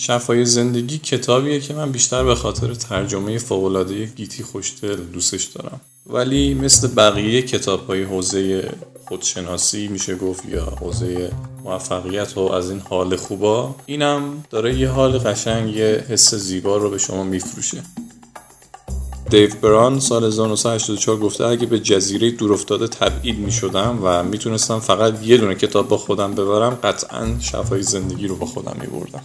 شفای زندگی کتابیه که من بیشتر به خاطر ترجمه فوقالعاده گیتی خوشدل دوستش دارم. ولی مثل بقیه کتاب های حوزه خودشناسی میشه گفت یا حوزه موفقیت و از این حال خوبا اینم داره یه حال قشنگ یه حس زیبا رو به شما میفروشه. دیو بران سال 1984 گفته اگه به جزیره دورافتاده تبعید می شدم و می‌تونستم فقط یه دونه کتاب با خودم ببرم قطعا شفای زندگی رو با خودم می بردم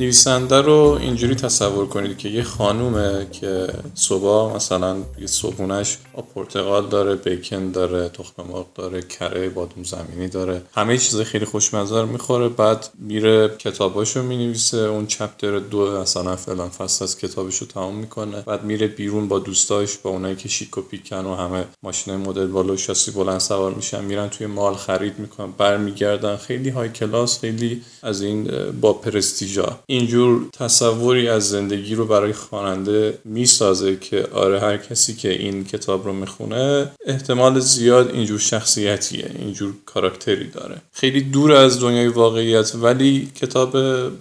نویسنده رو اینجوری تصور کنید که یه خانومه که صبح مثلا یه صبحونش پرتقال داره بیکن داره تخم مرغ داره کره بادوم زمینی داره. همه چیز خیلی خوشمزه می‌خوره. بعد میره کتاباشو می‌نویسه. اون چپتر دو مثلا فلان فصل از کتابشو تمام می‌کنه. بعد میره بیرون با دوستاش با اونایی که شیک و پیکن و همه ماشین مدل بالا شاسی بلند سوار میشن میرن توی مال خرید می‌کنن برمیگردن. خیلی های کلاس خیلی از این با پرستیژا. اینجور تصوری از زندگی رو برای خواننده می‌سازه که آره هر کسی که این کتاب می‌خونه احتمال زیاد اینجور شخصیتیه اینجور کاراکتری داره. خیلی دور از دنیای واقعیت ولی کتاب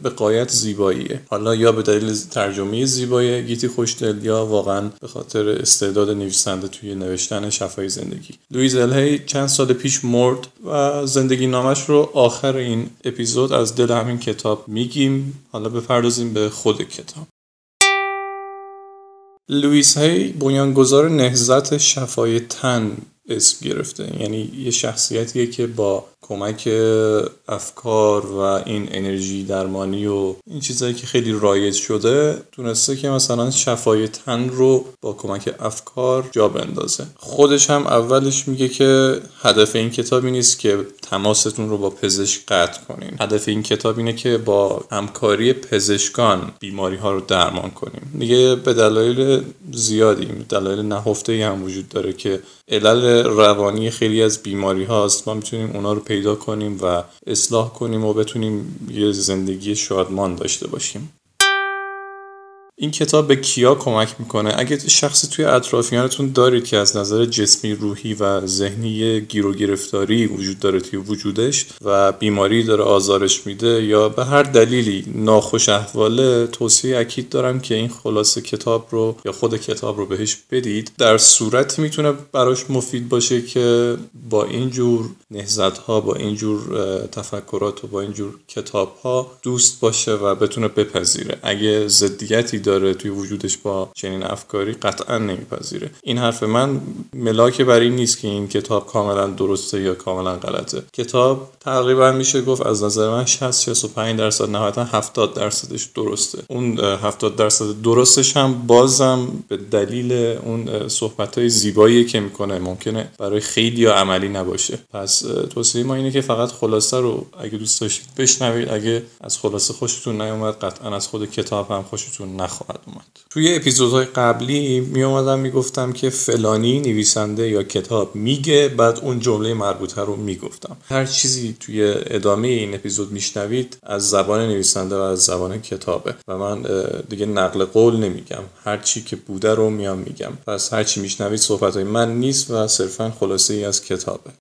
به قایت زیباییه. حالا یا به دلیل ترجمه زیبایی گیتی خوشدل یا واقعا به خاطر استعداد نویسنده توی نوشتن شفای زندگی. لویز الهی چند سال پیش مرد و زندگی نامش رو آخر این اپیزود از دل همین کتاب میگیم. حالا بپردازیم به خود کتاب. لویس هی بنیانگذار نهزت شفای تن اسم گرفته. یعنی یه شخصیتیه که با کمک افکار و این انرژی درمانی و این چیزهایی که خیلی رایج شده تونسته که مثلا شفای تن رو با کمک افکار جا بندازه. خودش هم اولش میگه که هدف این کتاب نیست که تماستون رو با پزشک قطع کنین. هدف این کتاب اینه که با همکاری پزشکان بیماری ها رو درمان کنیم دیگه به دلایل زیادی دلایل نهفته هم وجود داره که علل روانی خیلی از بیماری هاست ما می‌تونیم اونا رو پیدا کنیم و اصلاح کنیم و بتونیم یه زندگی شادمان داشته باشیم. این کتاب به کیا کمک می‌کنه؟ اگه شخصی توی اطرافیانتون دارید که از نظر جسمی روحی و ذهنی گیر و گرفتاری وجود داره توی وجودش و بیماری داره آزارش میده یا به هر دلیلی ناخوش احواله توصیه اکید دارم که این خلاصه کتاب رو یا خود کتاب رو بهش بدید. در صورتی می‌تونه براش مفید باشه که با اینجور نهزت ها با اینجور تفکرات و با اینجور کتاب ها دوست باشه و بتونه بپذیره. اگه ضدیتی داره توی وجودش با چنین افکاری قطعا نمیپذیره. این حرف من ملاک بر این نیست که این کتاب کاملا درسته یا کاملا غلطه. کتاب تقریبا میشه گفت از نظر من 60 65 درصد نهایتا 70 درصدش درسته. اون 70 درصد درستش هم بازم به دلیل اون صحبت های زیبایی که می‌کنه ممکنه برای خیلی یا عملی نباشه. پس توصیه ما اینه که فقط خلاصه رو اگه دوست داشتید بشنوید. اگه از خلاصه خوشتون نیومد قطعا از خود کتاب هم خوشتون نخ خواهد اومد. توی اپیزودهای قبلی می اومدم می‌گفتم که فلانی نویسنده یا کتاب میگه بعد اون جمله مربوطه رو می‌گفتم. هر چیزی توی ادامه این اپیزود میشنوید از زبان نویسنده و از زبان کتابه و من دیگه نقل قول نمیگم. هر چی که بوده رو میام میگم. پس هر چی میشنوید صحبت های من نیست و صرفا خلاصه ای از کتابه.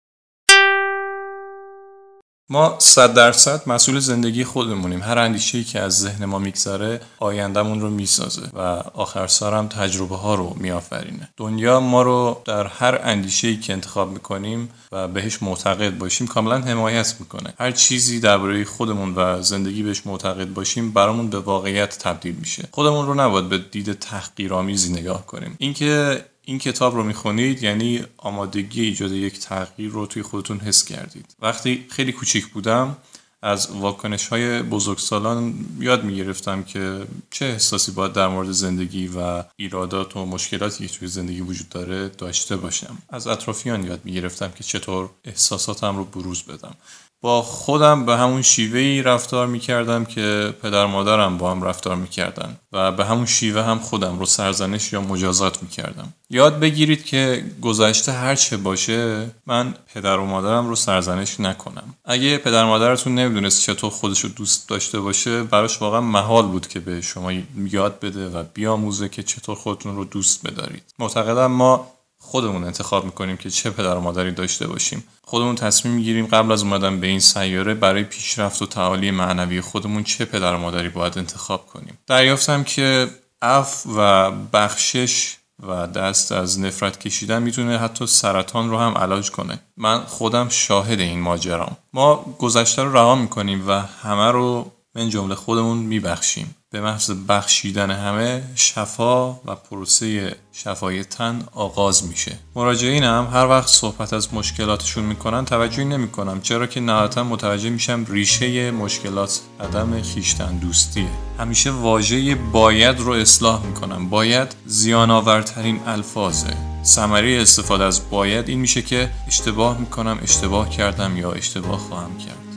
ما صد درصد مسئول زندگی خودمونیم. هر اندیشه که از ذهن ما میگذره آیندهمون رو می‌سازه و آخر سرم تجربه ها رو میآفرینه. دنیا ما رو در هر اندیشه که انتخاب می‌کنیم و بهش معتقد باشیم کاملا حمایت می‌کنه. هر چیزی درباره خودمون و زندگی بهش معتقد باشیم برامون به واقعیت تبدیل میشه. خودمون رو نباید به دید تحقیرآمیزی نگاه کنیم. اینکه این کتاب رو می‌خونید یعنی آمادگی ایجاد یک تغییر رو توی خودتون حس کردید. وقتی خیلی کوچیک بودم از واکنش های بزرگسالان یاد می‌گرفتم که چه احساسی باید در مورد زندگی و ایرادات و مشکلاتی که توی زندگی وجود داره داشته باشم. از اطرافیان یاد می‌گرفتم که چطور احساساتم رو بروز بدم. با خودم به همون شیوهی رفتار می‌کردم که پدر مادرم با هم رفتار می‌کردن و به همون شیوه هم خودم رو سرزنش یا مجازات می‌کردم. یاد بگیرید که گذشته هر چه باشه من پدر و مادرم رو سرزنش نکنم. اگه پدر مادرتون نمی‌دونست چطور خودش رو دوست داشته باشه براش واقعا محال بود که به شما یاد بده و بیاموزه که چطور خودتون رو دوست بدارید. معتقدم ما خودمون انتخاب می‌کنیم که چه پدر و مادری داشته باشیم. خودمون تصمیم می‌گیریم قبل از اومدن به این سیاره برای پیشرفت و تعالی معنوی خودمون چه پدر و مادری باید انتخاب کنیم. دریافتم که اف و بخشش و دست از نفرت کشیدن می‌تونه حتی سرطان رو هم علاج کنه. من خودم شاهد این ماجرام. ما گذشته رو رها می‌کنیم و همه رو من جمله خودمون میبخشیم. به محض بخشیدن همه شفا و پروسه شفای تن آغاز میشه. مراجعین هم هر وقت صحبت از مشکلاتشون می‌کنن توجهی نمی‌کنم چرا که نهایتا متوجه میشم ریشه مشکلات عدم خیشتن دوستیه همیشه واژه باید رو اصلاح می‌کنم باید زیان آورترین الفاظه ثمره استفاده از باید این میشه که اشتباه می‌کنم اشتباه کردم یا اشتباه خواهم کرد.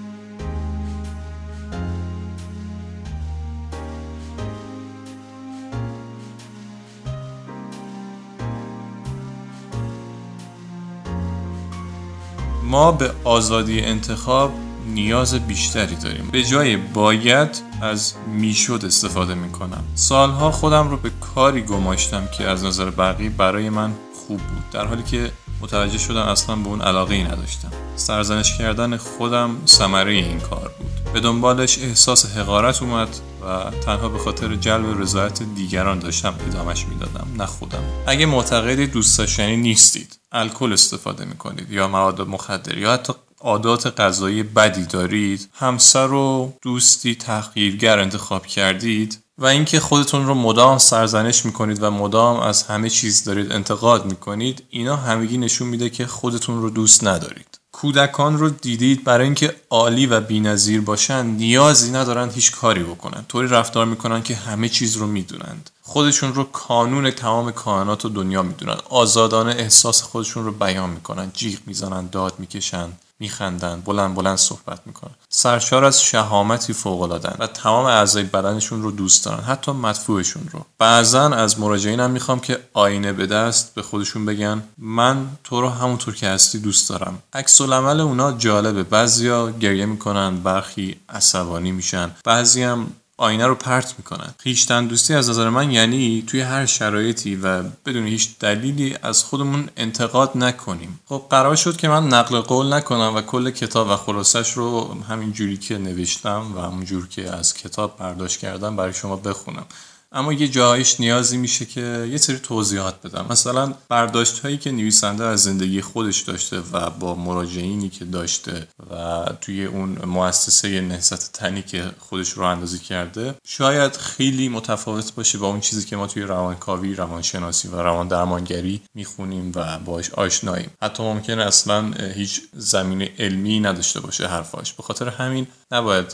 ما به آزادی انتخاب نیاز بیشتری داریم. به جای باید از می‌شد استفاده می‌کنم. سالها خودم رو به کاری گماشتم که از نظر بقیه برای من خوب بود. در حالی که متوجه شدم اصلا به اون علاقه ای نداشتم. سرزنش کردن خودم ثمره این کار بود. به دنبالش احساس حقارت اومد. و تنها به خاطر جلب رضایت دیگران داشتم ادامش می‌دادم نه خودم. اگه معتقدی دوست داشتنی نیستید الکل استفاده می‌کنید یا مواد مخدر یا حتی عادات غذایی بدی دارید همسر و دوستی تحقیرگر انتخاب کردید و اینکه خودتون رو مدام سرزنش می‌کنید و مدام از همه چیز دارید انتقاد می‌کنید اینا همگی نشون میده که خودتون رو دوست ندارید. کودکان رو دیدید برای اینکه عالی و بینظیر باشن نیازی ندارن هیچ کاری بکنن. طوری رفتار می‌کنن که همه چیز رو می‌دونند. خودشون رو کانون تمام کائنات و دنیا می‌دونن. آزادانه احساس خودشون رو بیان می‌کنن. جیغ می‌زنن داد می‌کشن میخندن بلند بلند صحبت می‌کنن. سرشار از شهامتی فوق و تمام اعضای بدنشون رو دوست دارن حتی مدفوعشون رو. بعضا از مراجعینم می‌خوام که آینه به دست به خودشون بگن من تو رو همونطور که هستی دوست دارم. عکس العمل اونا جالبه. بعضیا گریه می‌کنن برخی عصبانی میشن. بعضی هم آینه رو پرت می‌کنن خیشتن دوستی از نظر من یعنی توی هر شرایطی و بدون هیچ دلیلی از خودمون انتقاد نکنیم. خب قرار شد که من نقل قول نکنم و کل کتاب و خلاصش رو همین جوری که نوشتم و همون جور که از کتاب برداشت کردم برای شما بخونم. اما یه جایش نیازی میشه که یه سری توضیحات بدم. مثلا برداشت هایی که نویسنده از زندگی خودش داشته و با مراجعینی که داشته و توی اون مؤسسه نهضت تنی که خودش رو اندازی کرده شاید خیلی متفاوت باشه با اون چیزی که ما توی روانکاوی روانشناسی و روان درمانگری می‌خونیم و باش آشناییم. حتی ممکنه اصلا هیچ زمین علمی نداشته باشه حرفاش. به خاطر همین نباید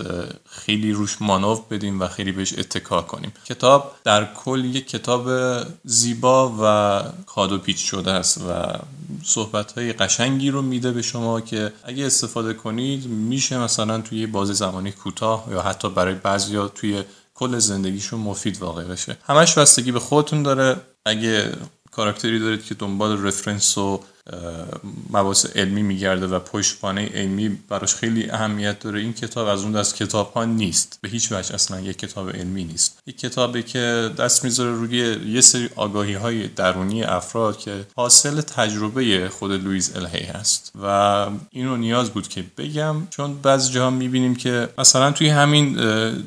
خیلی روش مانو بدیم و خیلی بهش اتکا کنیم. کتاب در کل یک کتاب زیبا و کادو پیچ شده است و صحبت های قشنگی رو میده به شما که اگه استفاده کنید میشه مثلا توی بازی زمانی کوتاه یا حتی برای بعضیا توی کل زندگیشون مفید واقع بشه. همش بستگی به خودتون داره. اگه کاراکتری دارید که دنبال رفرنس و مباحث علمی میگرده و پشتوانه علمی براش خیلی اهمیت داره. این کتاب از اون دست کتاب ها نیست. به هیچ وجه اصلا یک کتاب علمی نیست. یک کتابی که دست می‌ذاره روی یه سری آگاهی های درونی افراد که حاصل تجربه خود لویز الهی هست. و اینو نیاز بود که بگم چون بعضی جاها می‌بینیم که مثلا توی همین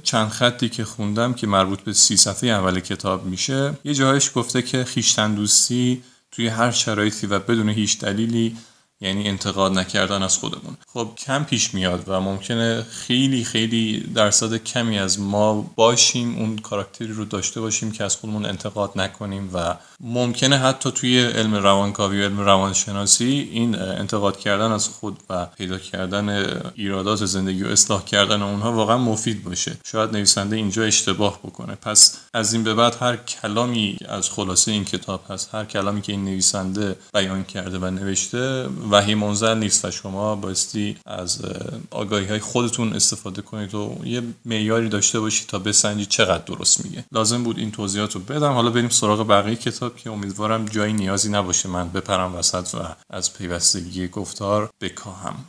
چند خطی که خوندم که مربوط به سی صفحه اول کتاب میشه یه جاهایش گفته که خیشتن دوستی توی هر شرایطی و بدون هیچ دلیلی یعنی انتقاد نکردن از خودمون. خب کم پیش میاد و ممکنه خیلی خیلی درصد کمی از ما باشیم اون کاراکتری رو داشته باشیم که از خودمون انتقاد نکنیم و ممکنه حتی توی علم روانکاوی و علم روانشناسی این انتقاد کردن از خود و پیدا کردن ایرادات زندگی و اصلاح کردن اونها واقعا مفید باشه. شاید نویسنده اینجا اشتباه بکنه. پس از این به بعد هر کلامی از خلاصه این کتاب هست هر کلامی که این نویسنده بیان کرده و نوشته وحی منزل نیست و شما بایستی از آگاهی های خودتون استفاده کنید و یه معیاری داشته باشید تا بسنجید چقدر درست میگه. لازم بود این توضیحات رو بدم. حالا بریم سراغ بقیه کتاب که امیدوارم جایی نیازی نباشه. من بپرم وسط و از پیوستگی گفتار بکاهم.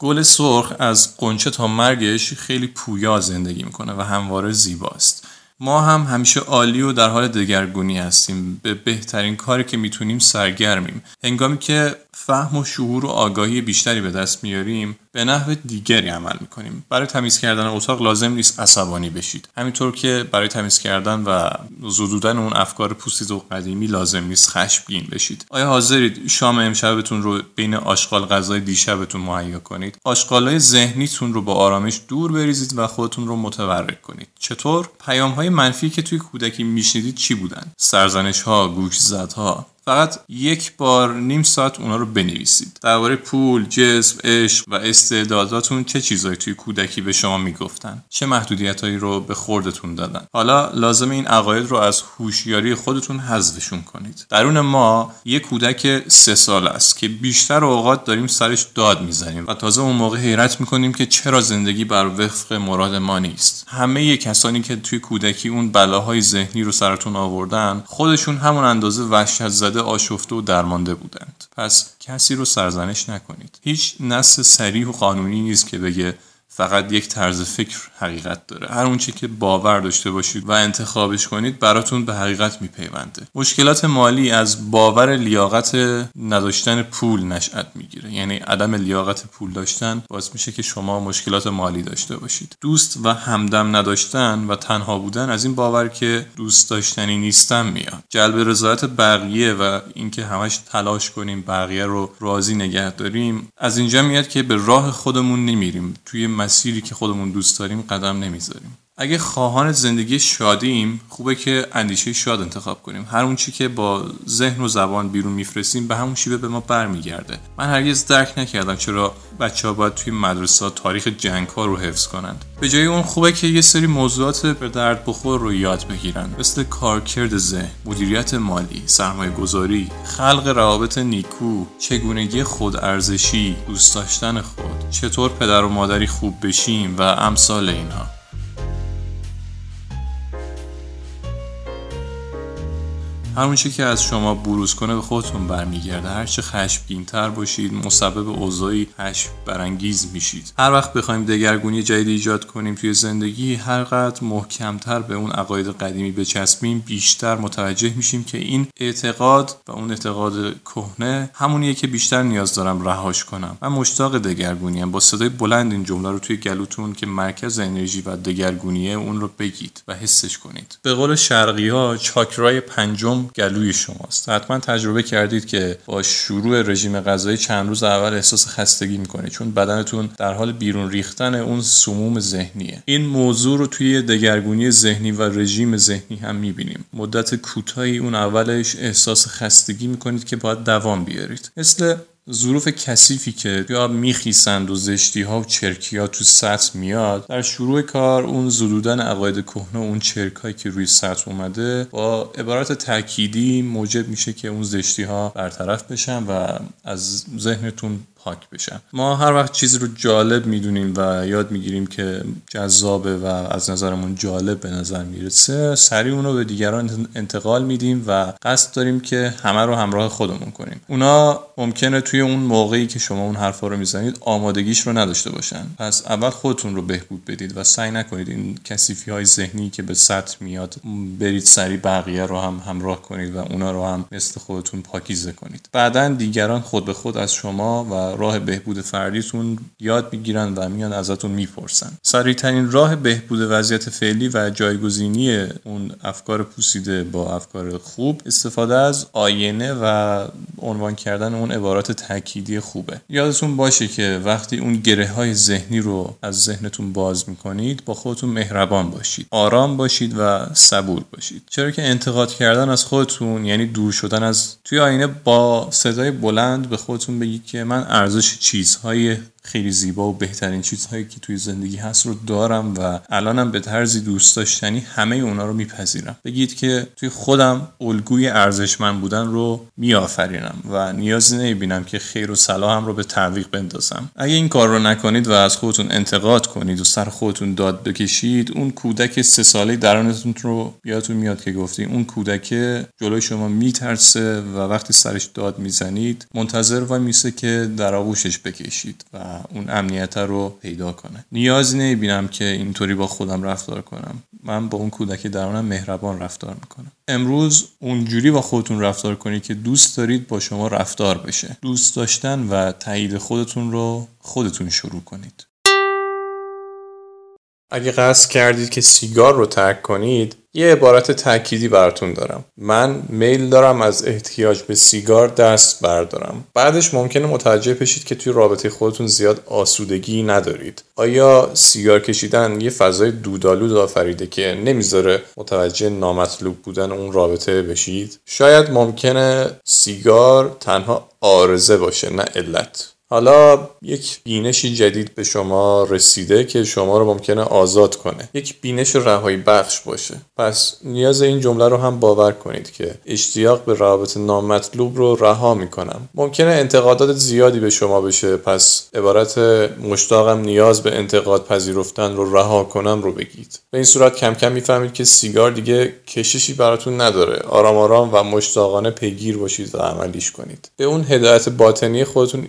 گل سرخ از قنچه تا مرگش خیلی پویا زندگی می‌کنه و همواره زیباست. ما هم همیشه عالی و در حال دگرگونی هستیم. به بهترین کاری که می‌تونیم سرگرمیم. هنگامی که فهم و شعور و آگاهی بیشتری به دست میاریم به نحو دیگری عمل می‌کنیم. برای تمیز کردن اتاق لازم نیست عصبانی بشید. همینطور که برای تمیز کردن و زدودن اون افکار پوسید و قدیمی لازم نیست خشمگین بشید. آیا حاضرید شام امشبتون رو بین آشغال غذای دیشبتون مهیا کنید؟ آشغالای ذهنیتون رو با آرامش دور بریزید و خودتون رو متورک کنید. چطور؟ پیام های منفی که توی کودکی میشنیدید چی بودن؟ سرزنش ها گوش فقط یک بار نیم ساعت اونا رو بنویسید. درباره پول جسم عشق و استعداداتون چه چیزایی توی کودکی به شما می‌گفتن؟ چه محدودیتهایی رو به خوردتون دادن؟ حالا لازم این عقاید رو از هوشیاری خودتون حذفشون کنید. درون ما یک کودک سه سال است که بیشتر اوقات داریم سرش داد می‌زنیم و تازه اون موقع حیرت می‌کنیم که چرا زندگی بر وفق مراد ما نیست. همه کسانی که توی کودکی اون بلاهای ذهنی رو سرتون آوردن خودشون همون اندازه وحشت زده آشفته و درمانده بودند. پس کسی رو سرزنش نکنید. هیچ نص سریح و قانونی نیست که بگه فقط یک طرز فکر حقیقت داره. هر اونچه که باور داشته باشید و انتخابش کنید براتون به حقیقت میپیونده. مشکلات مالی از باور لیاقت نداشتن پول نشأت می‌گیره. یعنی عدم لیاقت پول داشتن باعث میشه که شما مشکلات مالی داشته باشید. دوست و همدم نداشتن و تنها بودن از این باور که دوست داشتنی نیستم میاد. جلب رضایت بقیه و اینکه همش تلاش کنیم بقیه رو راضی نگه داریم از اینجا میاد که به راه خودمون نمیریم. توی مسیری که خودمون دوست داریم قدم نمی‌ذاریم. اگه خواهان زندگی شادیم خوبه که اندیشه شاد انتخاب کنیم. هر اون چی که با ذهن و زبان بیرون میفرستیم به همون شیوه به ما برمیگرده. من هرگز درک نکردم چرا بچه ها باید توی مدرسه تاریخ جنگ ها رو حفظ کنند. به جای اون خوبه که یه سری موضوعات به درد بخور رو یاد بگیرن. مثل کارکرد ذهن مدیریت مالی سرمایه گذاری خلق روابط نیکو چگونگی خود ارزشی دوست داشتن خود چطور پدر و مادری خوب بشیم و امثال اینها هر که از شما بروز کنه به خودتون برمیگرده. هر چه تر باشید مسبب اوضاعی خشم برانگیز میشید. هر وقت بخوایم دگرگونی جدید ایجاد کنیم توی زندگی هر قدر محکمتر به اون عقاید قدیمی بچسبیم بیشتر متوجه میشیم که این اعتقاد و اون اعتقاد کهنه همونیه که بیشتر نیاز دارم رهاش کنم. من مشتاق دگرگونیم با صدای بلند این جمله رو توی گلوتون که مرکز انرژی و دگرگونیه اون رو بگید و حسش کنید. به قول شرقی ها چاکرای پنجم گلوی شماست. حتما تجربه کردید که با شروع رژیم غذایی چند روز اول احساس خستگی می‌کنید چون بدنتون در حال بیرون ریختن اون سموم ذهنیه. این موضوع رو توی دگرگونی ذهنی و رژیم ذهنی هم می‌بینیم. مدت کوتاهی اون اولش احساس خستگی می‌کنید که باید دوام بیارید. مثل ظروف کثیفی که یا میخیسند و زشتی ها و چرکی ها تو سطح میاد در شروع کار اون زدودن عقاید کهنه اون چرک هایی که روی سطح اومده با عبارت تأکیدی موجب میشه که اون زشتی ها برطرف بشن و از ذهنتون پاک بشن. ما هر وقت چیزی رو جالب می‌دونیم و یاد می‌گیریم که جذابه و از نظرمون جالب به نظر می‌رسه سریع اون رو به دیگران انتقال میدیم و قصد داریم که همه رو همراه خودمون کنیم. اونا ممکنه توی اون موقعی که شما اون حرفا رو می‌زنید آمادگیش رو نداشته باشن. پس اول خودتون رو بهبود بدید و سعی نکنید این کثیفی های ذهنی که به سطح میاد برید سری بقیه رو هم همراه کنید و اونا رو هم مثل خودتون پاکیزه کنید. بعدا دیگران خود به خود از شما و راه بهبود فردیتون یاد می‌گیرن و میان ازتون می‌پرسن. سریعترین راه بهبود وضعیت فعلی و جایگزینی اون افکار پوسیده با افکار خوب استفاده از آینه و عنوان کردن اون عبارات تأکیدی خوبه. یادتون باشه که وقتی اون گره های ذهنی رو از ذهنتون باز می‌کنید با خودتون مهربان باشید آرام باشید و صبور باشید. چرا که انتقاد کردن از خودتون یعنی دور شدن از توی آینه با صدای بلند به خودتون بگید که من ارزش چیزهای خیلی زیبا و بهترین چیزهایی که توی زندگی هست رو دارم و الانم به طرزی دوست داشتنی همه اونا رو میپذیرم. بگید که توی خودم الگوی ارزشمند بودن رو میآفرینم و نیازی نمی‌بینم که خیر و صلاحم رو به تعویق بندازم. اگه این کار رو نکنید و از خودتون انتقاد کنید و سر خودتون داد بکشید اون کودک سه ساله درونتون رو یادتون میاد که گفتی اون کودک جلوی شما میترسه و وقتی سرش داد می‌زنید منتظر و میسه که در آغوشش بکشید و اون امنیت رو پیدا کنه. نیازی نمی‌بینم که اینطوری با خودم رفتار کنم. من با اون کودک درونم مهربان رفتار می‌کنم. امروز اونجوری با خودتون رفتار کنید که دوست دارید با شما رفتار بشه. دوست داشتن و تایید خودتون رو خودتون شروع کنید. اگه قصد کردید که سیگار رو ترک کنید یه عبارت تأکیدی براتون دارم. من میل دارم از احتیاج به سیگار دست بردارم. بعدش ممکنه متوجه بشید که توی رابطه خودتون زیاد آسودگی ندارید. آیا سیگار کشیدن یه فضای دودالود آفریده که نمی‌ذاره متوجه نامطلوب بودن اون رابطه بشید؟ شاید ممکنه سیگار تنها آرزه باشه نه علت. حالا یک بینشی جدید به شما رسیده که شما رو ممکنه آزاد کنه. یک بینش رهایی بخش باشه. پس نیاز این جمله رو هم باور کنید که اشتیاق به روابط نامطلوب رو رها می‌کنم. ممکنه انتقادات زیادی به شما بشه پس عبارت مشتاقم نیاز به انتقاد پذیرفتن رو رها کنم رو بگید. به این صورت کم کم می‌فهمید که سیگار دیگه کششی براتون نداره. آرام آرام و مشتاقانه پیگیر باشید و عملیش کنید. به اون هدایت باطنی خودتون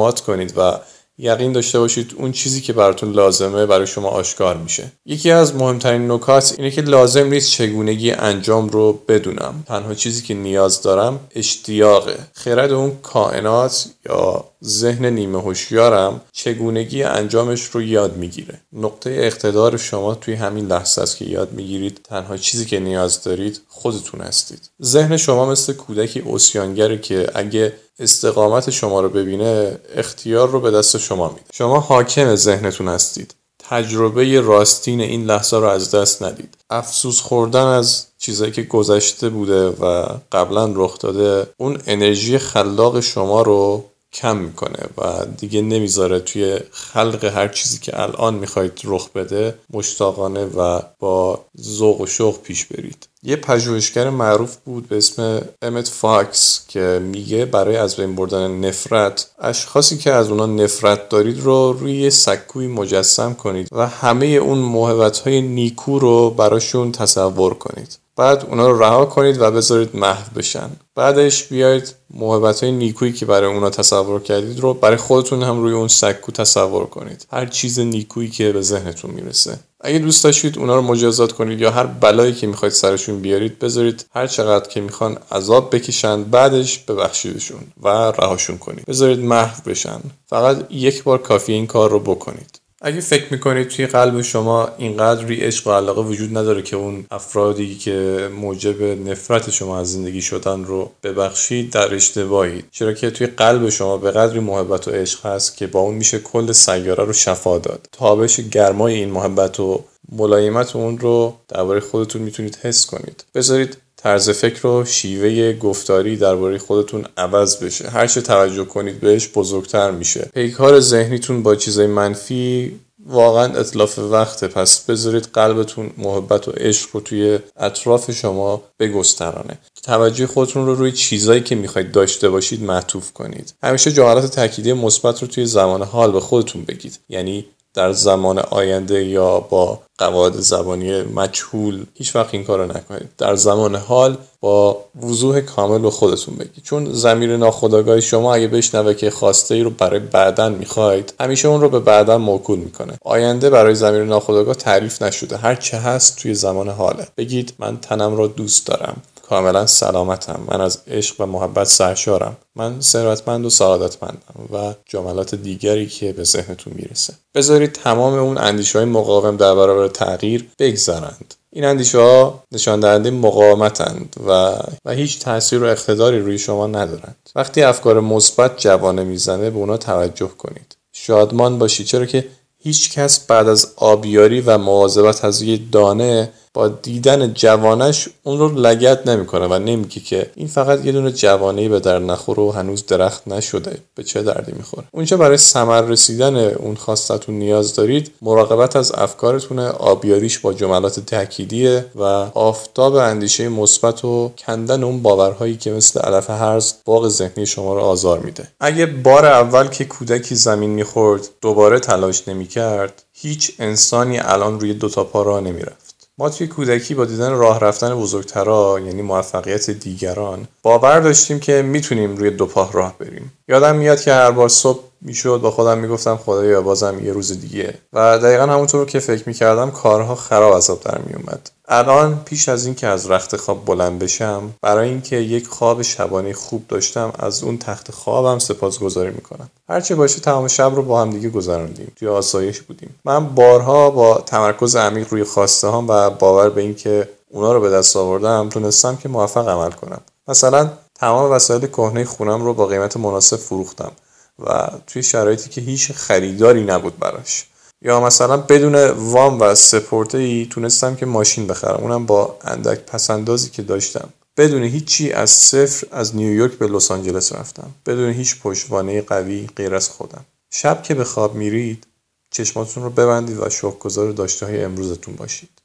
اعتماد کنید و یقین داشته باشید اون چیزی که براتون لازمه برای شما آشکار میشه. یکی از مهمترین نکات اینه که لازم نیست چگونگی انجام رو بدونم. تنها چیزی که نیاز دارم اشتیاقه. خرد اون کائنات یا ذهن نیمه هوشیارم چگونگی انجامش رو یاد می‌گیره. نقطه اقتدار شما توی همین لحظه است که یاد می‌گیرید تنها چیزی که نیاز دارید خودتون هستید. ذهن شما مثل کودکی اوسیانگره که اگه استقامت شما رو ببینه اختیار رو به دست شما میده. شما حاکم ذهنتون هستید. تجربه راستین این لحظه رو از دست ندید. افسوس خوردن از چیزایی که گذشته بوده و قبلا رخ داده اون انرژی خلاق شما رو کم می‌کنه و دیگه نمی‌ذاره توی خلق هر چیزی که الان می‌خواید رخ بده مشتاقانه و با ذوق و شوق پیش برید. یه پژوهشگر معروف بود به اسم امت فاکس که میگه برای از بین بردن نفرت اشخاصی که از اونا نفرت دارید رو روی سکوی مجسم کنید و همه اون محبت های نیکو رو براشون تصور کنید. بعد اونا رو رها کنید و بذارید محو بشن. بعدش بیاید محبت های نیکویی که برای اونا تصور کردید رو برای خودتون هم روی اون سکو تصور کنید. هر چیز نیکویی که به ذهنتون می‌رسه. اگه دوست داشتید اونا رو مجازات کنید یا هر بلایی که می‌خواید سرشون بیارید بذارید هر چقدر که می‌خوان عذاب بکشند بعدش ببخشیدشون و رهاشون کنید. بذارید محو بشن. فقط یک بار کافی این کار رو بکنید. اگه فکر می‌کنید توی قلب شما اینقدری عشق و علاقه وجود نداره که اون افرادی که موجب نفرت شما از زندگی شدن رو ببخشید در اشتباهید. چرا که توی قلب شما به قدری محبت و عشق هست که با اون میشه کل سیاره رو شفا داد. تابش گرمای این محبت و ملایمت اون رو درباره خودتون می‌تونید حس کنید. بذارید طرز فکر و شیوه گفتاری درباره خودتون عوض بشه. هر چه توجه کنید بهش بزرگتر میشه. پیکار ذهنیتون با چیزای منفی واقعا اطلاف وقته. پس بذارید قلبتون محبت و عشق رو توی اطراف شما بگسترانه. توجه خودتون رو روی چیزایی که می‌خواید داشته باشید معطوف کنید. همیشه جملات تأکیدی مثبت رو توی زمان حال به خودتون بگید. یعنی در زمان آینده یا با قواعد زبانی مجهول هیچ وقت این کارو نکنید. در زمان حال با وضوح کامل به خودتون بگید. چون زمیر ناخودآگاه شما اگه بشنوه که خواسته ای رو برای بعدا می‌خواید همیشه اون رو به بعدا موکول می‌کنه. آینده برای زمیر ناخودآگاه تعریف نشده. هر چه هست توی زمان حاله. بگید من تنم را دوست دارم. کاملا سلامتم. من از عشق و محبت سرشارم. من ثروتمند و سعادتمندم و جملات دیگری که به ذهنتون می‌رسه. بذارید تمام اون اندیشه های مقاوم در برابر تغییر بگذرند. این اندیشه ها نشان دهنده مقاومتند و و هیچ تاثیر و اقتداری روی شما ندارند. وقتی افکار مثبت جوانه می‌زنه به اونا توجه کنید. شادمان باشید. چرا که هیچ کس بعد از آبیاری و مواظبت از یه دانه با دیدن جوانش اون رو لگت نمی‌کنه و نمیگه که این فقط یه دونه جوانی به در نخوره و هنوز درخت نشده به چه دردی می‌خوره؟ اونجا برای ثمر رسیدن اون خواستتون نیاز دارید مراقبت از افکارتونه آبیاریش با جملات تأکیدیه و آفتاب اندیشه مثبت و کندن اون باورهایی که مثل علف هرز باغ ذهنی شما رو آزار میده. اگه بار اول که کودکی زمین می‌خورد دوباره تلاش نمی‌کرد هیچ انسانی الان روی دوتا پا راه نمی‌رفت. ما توی کودکی با دیدن راه رفتن بزرگترا یعنی موفقیت دیگران باور داشتیم که می‌تونیم روی دو پا راه بریم. یادم میاد که هر بار صبح می‌شد با خودم می‌گفتم خدایا بازم یه روز دیگه. و دقیقا همونطور که فکر می‌کردم کارها خراب از آب در میومد الان پیش از اینکه از رخت خواب بلند بشم برای اینکه یک خواب شبانه خوب داشتم از اون تخت خوابم سپاسگزاری می‌کنم. هرچه باشه تمام شب رو با هم دیگه گذراندیم. توی آسایش بودیم. من بارها با تمرکز عمیق روی خواسته هم و باور به اینکه اونا رو به دست آوردم تونستم که موفق عمل کنم. مثلا تمام وسایل کهنه خونم رو با قیمت مناسب فروختم و توی شرایطی که هیچ خریداری نبود براش. یا مثلا بدون وام و سپورته ای تونستم که ماشین بخرم. اونم با اندک پسندازی که داشتم. بدون هیچی از صفر از نیویورک به لس آنجلس رفتم. بدون هیچ پشتوانه قوی غیر از خودم. شب که به خواب میرید چشماتون رو ببندید و شکرگزار داشته های امروزتون باشید.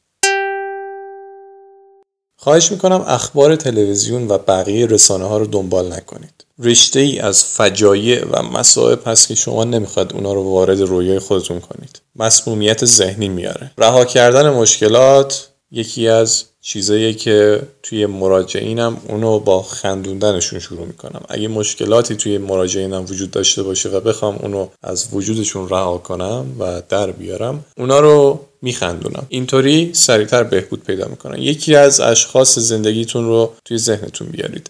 خواهش می‌کنم اخبار تلویزیون و بقیه رسانه ها رو دنبال نکنید. رشته ای از فجایع و مصائب هست که شما نمی‌خواد اونا رو وارد رویای خودتون کنید. مسمومیت ذهنی میاره. رها کردن مشکلات یکی از چیزایی که توی مراجعینم اونو با خندوندنشون شروع می‌کنم. اگه مشکلاتی توی مراجعینم وجود داشته باشه و بخوام اونو از وجودشون رها کنم و در بیارم اونا رو میخندونم. اینطوری سریعتر بهبود پیدا می‌کنن. یکی از اشخاص زندگیتون رو توی ذهنتون بیارید.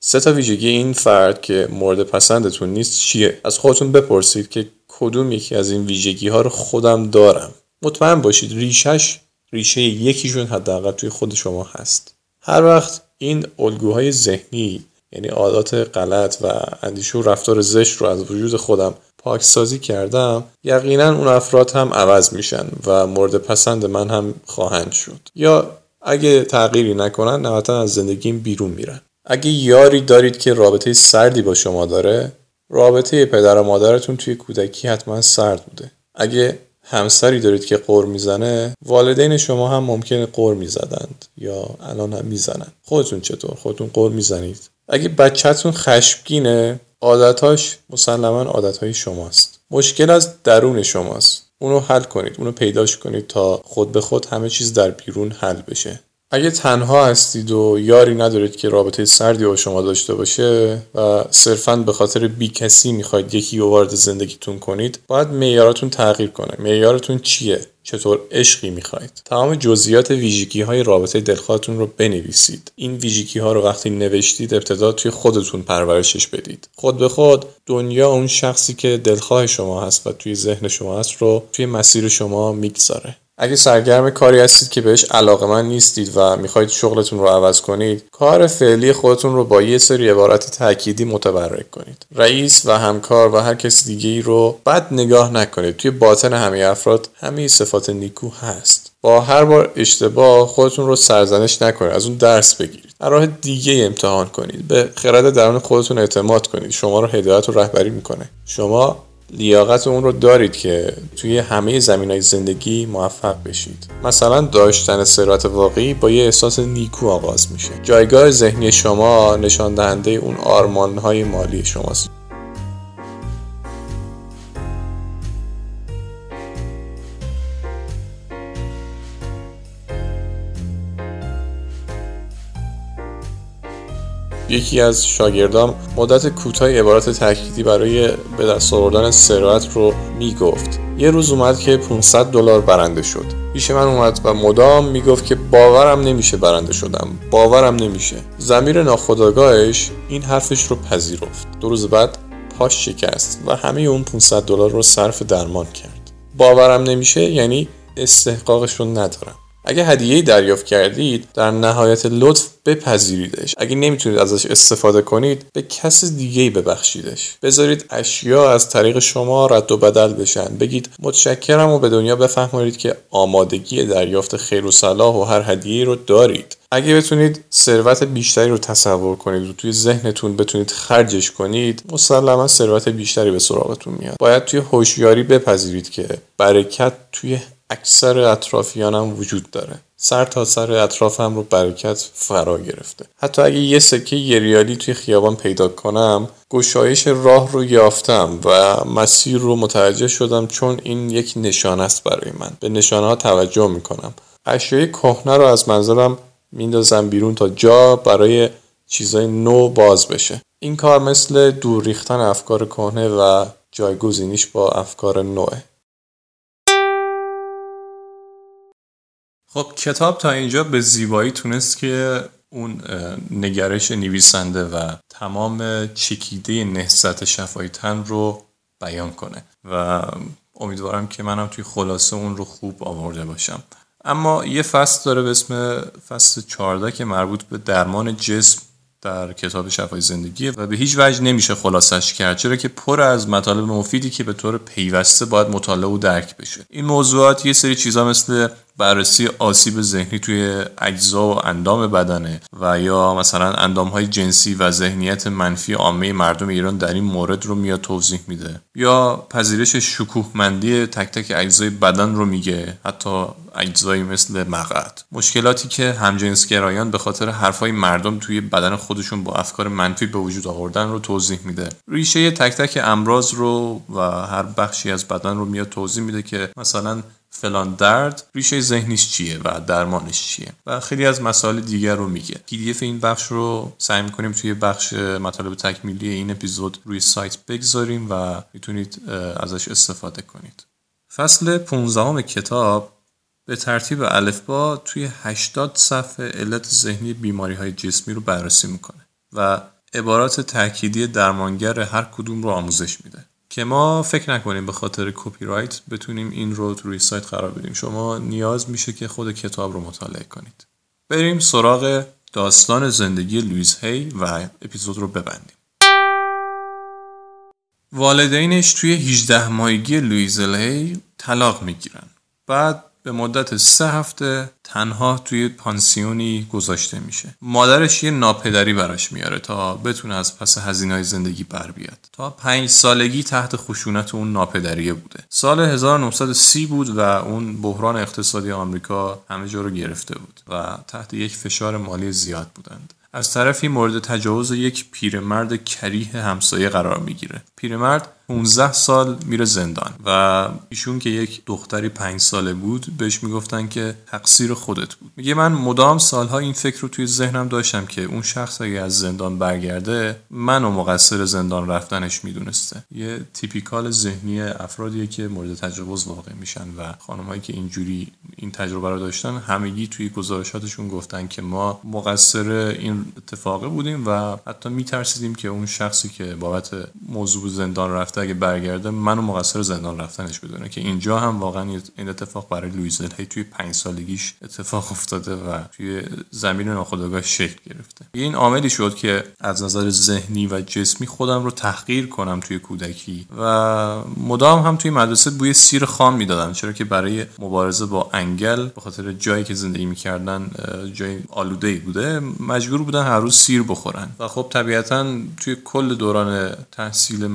سه تا ویژگی این فرد که مورد پسندتون نیست چیه؟ از خودتون بپرسید که کدوم یکی از این ویژگی ها رو خودم دارم. مطمئن باشید ریشش ریشه یکیشون حداقل توی خود شما هست. هر وقت این الگوهای ذهنی یعنی عادات غلط و اندیشه و رفتار زشت رو از وجود خودم پاکسازی کردم یقینا اون افراد هم عوض میشن و مورد پسند من هم خواهند شد. یا اگه تغییری نکنن نهایتا از زندگیم بیرون میرن. اگه یاری دارید که رابطه سردی با شما داره رابطه پدر و مادرتون توی کودکی حتما سرد بوده. اگه همسری دارید که قر می‌زنه والدین شما هم ممکنه قر می‌زدند یا الان هم می‌زنن. خودتون چطور؟ خودتون قر می‌زنید. اگه بچهتون خشمگینه عادتاش مسلما عادتهای شماست. مشکل از درون شماست. اونو حل کنید اونو پیداش کنید تا خود به خود همه چیز در بیرون حل بشه. اگه تنها هستید و یاری ندارید که رابطه سردی با شما داشته باشه و صرفا به خاطر بی کسی می‌خواید یکی رو وارد زندگیتون کنید باید معیاراتون تغییر کنه. معیارتون چیه؟ چطور عشقی می‌خواید؟ تمام جزئیات ویژگی های رابطه دلخواهتون رو بنویسید. این ویژگی ها رو وقتی نوشتید ابتدا توی خودتون پرورشش بدید. خود به خود دنیا اون شخصی که دلخواه شما هست و توی ذهن شما هست رو توی مسیر شما می‌گذاره. اگه سرگرم کاری هستید که بهش علاقه من نیستید و می‌خواید شغلتون رو عوض کنید کار فعلی خودتون رو با یه سری عبارت تأکیدی متبرک کنید. رئیس و همکار و هر کسی دیگه ای رو بد نگاه نکنید. توی باطن همه افراد همه صفات نیکو هست. با هر بار اشتباه خودتون رو سرزنش نکنید. از اون درس بگیرید. در راه دیگه امتحان کنید. به خرد درون خودتون اعتماد کنید. شما رو هدایت و رهبری می‌کنه. شما لیاقت اون رو دارید که توی همه زمین های زندگی موفق بشید. مثلا داشتن ثروت واقعی با یه احساس نیکو آغاز میشه. جایگاه ذهنی شما نشان دهنده اون آرمان های مالی شماست. یکی از شاگردام مدت کوتاهی عبارت تأکیدی برای به دست آوردن ثروت رو می‌گفت. یه روز اومد که 500 دلار برنده شد. پیش من اومد و مدام می‌گفت که باورم نمیشه برنده شدم. باورم نمیشه. زمیر ناخداگاهش این حرفش رو پذیرفت. دو روز بعد پاش شکست و همه اون 500 دلار رو صرف درمان کرد. باورم نمیشه یعنی استحقاقش رو ندارم. اگه هدیه دریافت کردید در نهایت لطف بپذیریدش. اگه نمی‌تونید ازش استفاده کنید به کس دیگه ببخشیدش. بذارید اشیا از طریق شما رد و بدل بشن. بگید متشکرم و به دنیا بفهمونید که آمادگی دریافت خیر و صلاح و هر هدیه رو دارید. اگه بتونید ثروت بیشتری رو تصور کنید و توی ذهنتون بتونید خرجش کنید مسلما ثروت بیشتری به سراغتون میاد. باید توی هوشیاری بپذیرید که برکت توی اکثر اطرافیانم وجود داره. سر تا سر اطرافم رو برکت فرا گرفته. حتی اگه یه سکه یه ریالی توی خیابان پیدا کنم گشایش راه رو یافتم و مسیر رو متوجه شدم چون این یک نشانه است برای من. به نشانه ها توجه می‌کنم. اشیای کهنه رو از منظرم میندازم بیرون تا جا برای چیزای نو باز بشه. این کار مثل دور ریختن افکار کهنه و جایگزینیش با افکار نوه. خب کتاب تا اینجا به زیبایی تونست که اون نگرش نویسنده و تمام چکیده نهزت شفای تن رو بیان کنه و امیدوارم که منم توی خلاصه اون رو خوب آورده باشم. اما یه فصل داره به اسم فصل 14 که مربوط به درمان جسم در کتاب شفای زندگی و به هیچ وجه نمیشه خلاصش کرد چرا که پر از مطالب مفیدی که به طور پیوسته باید مطالعه و درک بشه. این موضوعات یه سری چیزا مثل بررسی آسیب ذهنی توی اجزا و اندام بدنه و یا مثلا اندام های جنسی و ذهنیت منفی عامه مردم ایران در این مورد رو میاد توضیح میده. یا پذیرش شکوهمندی تک تک اجزای بدن رو میگه حتی اجزایی مثل مقعد. مشکلاتی که همجنسگرایان به خاطر حرفای مردم توی بدن خودشون با افکار منفی به وجود آوردن رو توضیح میده. ریشه تک تک امراض رو و هر بخشی از بدن رو میاد توضیح میده که مثلا فلان درد ریشه ذهنیش چیه و درمانش چیه و خیلی از مسائل دیگر رو میگه. پی این بخش رو سعی می‌کنیم توی بخش مطالب تکمیلی این اپیزود روی سایت بگذاریم و می‌تونید ازش استفاده کنید. فصل 15 کتاب به ترتیب الفبا توی 80 صفحه علت ذهنی بیماری های جسمی رو بررسی می‌کنه و عبارات تأکیدی درمانگر هر کدوم رو آموزش میده. که ما فکر نکنیم به خاطر کپی رایت بتونیم این رو روی سایت قرار بدیم. شما نیاز میشه که خود کتاب رو مطالعه کنید. بریم سراغ داستان زندگی لویز هی و اپیزود رو ببندیم. والدینش توی 18 ماهگی لویز هی طلاق می‌گیرن. بعد به مدت سه هفته تنها توی پانسیونی گذاشته میشه. مادرش یه ناپدری براش میاره تا بتونه از پس هزینه زندگی بر بیاد. تا پنج سالگی تحت خشونت اون ناپدریه بوده. سال 1930 بود و اون بحران اقتصادی آمریکا همه جا رو گرفته بود و تحت یک فشار مالی زیاد بودند. از طرفی مورد تجاوز یک پیرمرد کریه همسایه قرار می‌گیره. پیرمرد 15 سال میره زندان و ایشون که یک دختری 5 ساله بود بهش می‌گفتن که تقصیر خودت بود. میگه من مدام سالها این فکر رو توی ذهنم داشتم که اون شخص اگه از زندان برگرده منو مقصر زندان رفتنش می‌دونسته. یه تیپیکال ذهنی افرادیه که مورد تجاوز واقع میشن و خانمهایی که اینجوری این تجربه رو داشتن همگی توی گزارشاتشون گفتن که ما مقصر این اتفاقه بودیم و حتی میترسیدیم که اون شخصی که بابت موضوع زندان رفت اگه برگرده منو مقصر زندان رفتنش بدونه که اینجا هم واقعا این اتفاق برای لویز هی توی پنج سالگیش اتفاق افتاده و توی زمین ناخودآگاه شکل گرفته. این عاملی شد که از نظر ذهنی و جسمی خودم رو تحقیر کنم توی کودکی و مدام هم توی مدرسه بوی سیر خام می‌دادم چرا که برای مبارزه با انگل به خاطر جایی که زندگی می‌کردن جای آلوده ای بوده مجبور بودن هر روز سیر بخورن. و خب طبیعتا توی کل دوران تحصیل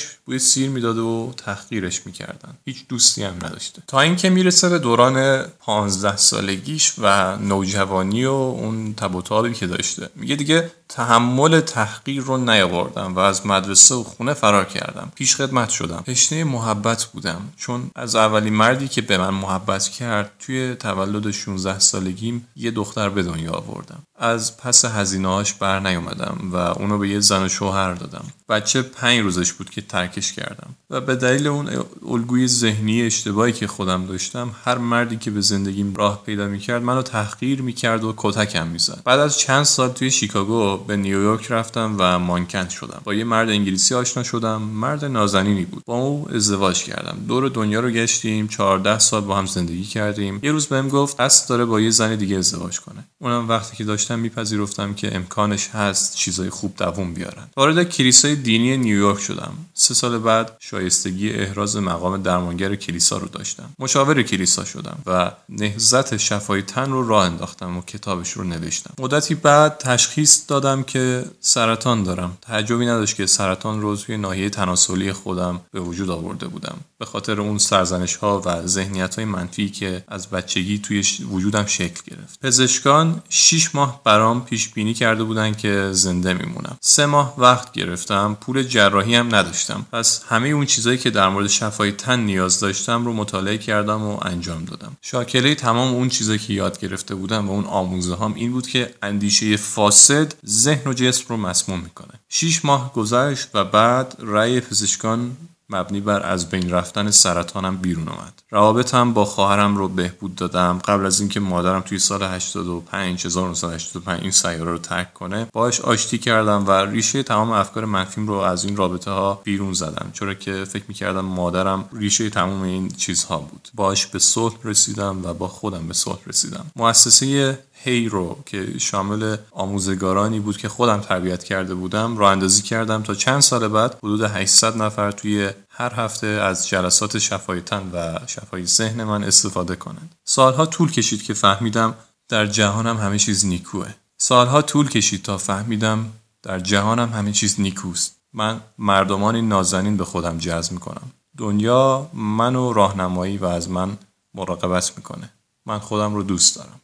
مدرسهش بوی سیر می‌داده و تحقیرش می‌کردن. هیچ دوستی هم نداشته. تا اینکه می‌رسه به دوران پانزده سالگیش و نوجوانی و اون تب که داشته. میگه دیگه تحمل تحقیر رو نیاوردم و از مدرسه و خونه فرار کردم. پیش خدمت شدم. تشنه محبت بودم. چون از اولین مردی که به من محبت کرد توی تولد 16 سالگیم یه دختر به دنیا آوردم. از پس هزینه‌هاش بر نیومدم و اونو به یه زن و شوهر دادم. بچه پنج روزش بود که ترکش کردم. و به دلیل اون الگوی ذهنی اشتباهی که خودم داشتم هر مردی که به زندگیم راه پیدا می‌کرد منو تحقیر می‌کرد و کتکم می‌زد. بعد از چند سال توی شیکاگو به نیویورک رفتم و مانکن شدم. با یه مرد انگلیسی آشنا شدم. مرد نازنینی بود. با او ازدواج کردم. دور دنیا رو گشتیم. 14 سال با هم زندگی کردیم. یه روز بهم گفت قصد داره با یه زن دیگه ازدواج کنه. اونم وقتی که داشتم میپذیرفتم که امکانش هست چیزای خوب دووم بیارن. وارد کلیسای دینی نیویورک شدم. سه سال بعد شایستگی احراز مقام درمانگر کلیسا رو داشتم. مشاور کلیسا شدم و نهزت شفای تن رو راه انداختم و کتابش رو نوشتم. مدتی بعد تشخیص دادم که سرطان دارم. تعجبی نداشت که سرطان رو توی ناحیه تناسلی خودم به وجود آورده بودم. به خاطر اون سرزنش ها و ذهنیت های منفی که از بچگی توی وجودم شکل گرفت. پزشکان 6 ماه برام پیش بینی کرده بودن که زنده میمونم. سه ماه وقت گرفتم پول جراحی هم نداشتم. پس همه اون چیزایی که در مورد شفای تن نیاز داشتم رو مطالعه کردم و انجام دادم. شاکله تمام اون چیزایی که یاد گرفته بودم و اون آموزه هم این بود که اندیشه فاسد ذهن و جسم رو مسموم می‌کنه. 6 ماه گذشت و بعد رأی پزشکان مبنی بر از بین رفتن سرطانم بیرون اومد روابطم با خواهرم رو بهبود دادم. قبل از اینکه مادرم توی سال 85 1985 این سیاره رو ترک کنه باش آشتی کردم و ریشه تمام افکار منفیم رو از این رابطه ها بیرون زدم چرا که فکر می‌کردم مادرم ریشه تمام این چیزها بود. باش به صلح رسیدم و با خودم به صلح رسیدم. مؤسسه هی رو که شامل آموزگارانی بود که خودم تربیت کرده بودم راه اندازی کردم تا چند سال بعد حدود 800 نفر توی هر هفته از جلسات شفای تن و شفای ذهن من استفاده کنند. سالها طول کشید که فهمیدم در جهانم همه چیز نیکوه. سالها طول کشید تا فهمیدم در جهانم همه چیز نیکوست. من مردمانی نازنین به خودم جذب می‌کنم. دنیا منو راهنمایی و از من مراقبت می‌کنه. من خودم رو دوست دارم.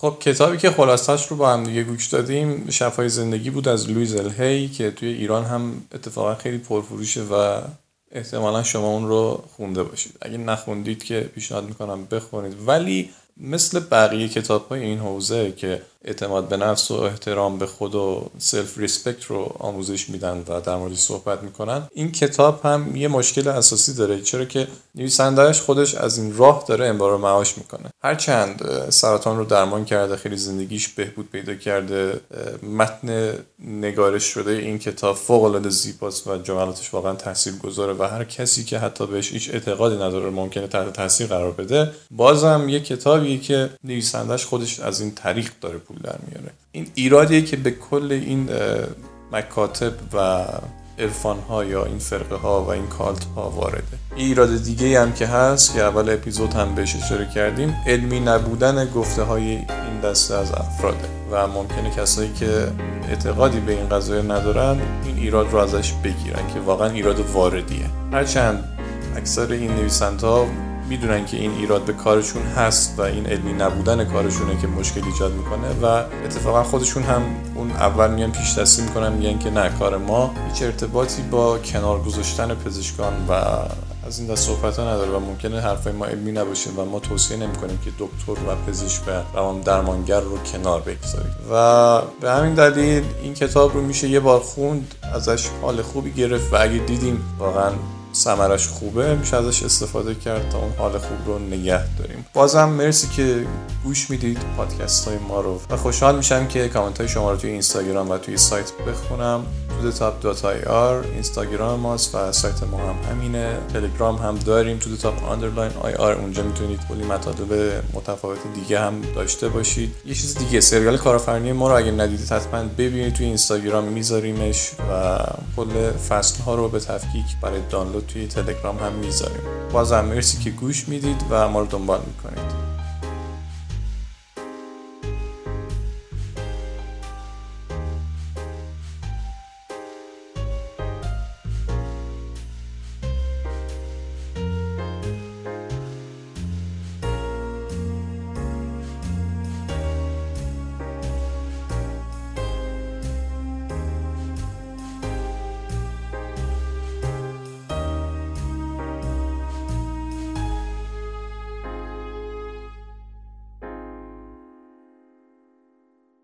خب کتابی که خلاصش رو با هم دیگه گوش دادیم شفای زندگی بود از لویز الهی که توی ایران هم اتفاقا خیلی پرفروشه و احتمالا شما اون رو خونده باشید. اگه نخوندید که پیشنهاد می‌کنم بخونید. ولی مثل بقیه کتاب های این حوزه که اعتماد به نفس و احترام به خود و self respect رو آموزش میدن و در موردش صحبت می‌کنن. این کتاب هم یه مشکل اساسی داره چرا که نویسندهش خودش از این راه داره امرار معاش می‌کنه. هرچند سرطان رو درمان کرده خیلی زندگیش بهبود پیدا کرده متن نگارش شده این کتاب فوق العاده زیباست و جملاتش واقعا گذاره و هر کسی که حتی بهش هیچ اعتقادی نداره ممکنه تحت تاثیر قرار بده بازم یه کتابیه که نویسندهش خودش از این طریق داره پول در میاره. این ایرادیه که به کل این مکاتب و ارفان ها یا این فرقه ها و این کالت ها وارده ایراد دیگه هم که هست که اول اپیزود هم بهش اشاره کردیم علمی نبودن گفته های این دسته از افراده. و ممکنه کسایی که اعتقادی به این قضایه ندارن این ایراد رو ازش بگیرن که واقعا ایراد واردیه. هرچند اکثر این نویسنده ها می‌دونن که این ایراد به کارشون هست و این علمی نبودن کارشونه که مشکل ایجاد می‌کنه و اتفاقا خودشون هم اون اول میان پیش دستی می‌کنن میگن که نه کار ما هیچ ارتباطی با کنار گذاشتن پزشکان و از این دست صحبت ها نداره و ممکنه حرفای ما علمی نباشه و ما توصیه نمی‌کنیم که دکتر و پزشک و روان درمانگر رو کنار بگذارید و به همین دلیل این کتاب رو میشه یه بار خوند ازش حال خوبی گرفت و اگه دیدیم واقعا سمرش خوبه میشه ازش استفاده کرد تا اون حال خوب رو نگه داریم. بازم مرسی که گوش می‌دید پادکست های ما رو. و خوشحال میشم که کامنت های شما رو توی اینستاگرام و توی سایت بخونم. تو تاپ dot IR اینستاگرام ماست و سایت ما هم همینه. تلگرام هم داریم تو تاپ underline IR اونجا می‌تونید کلی مطالب متفاوت دیگه هم داشته باشید. یه چیز دیگه سریال کارآفرینی ما رو اگه ندیدید حتما ببینید توی اینستاگرام میذاریمش و کل فصل ها رو به تفکیک برای دانلود توی تلگرام هم می‌ذاریم. بازم مرسی که گوش می‌دید و ما رو دنبال می‌کنید.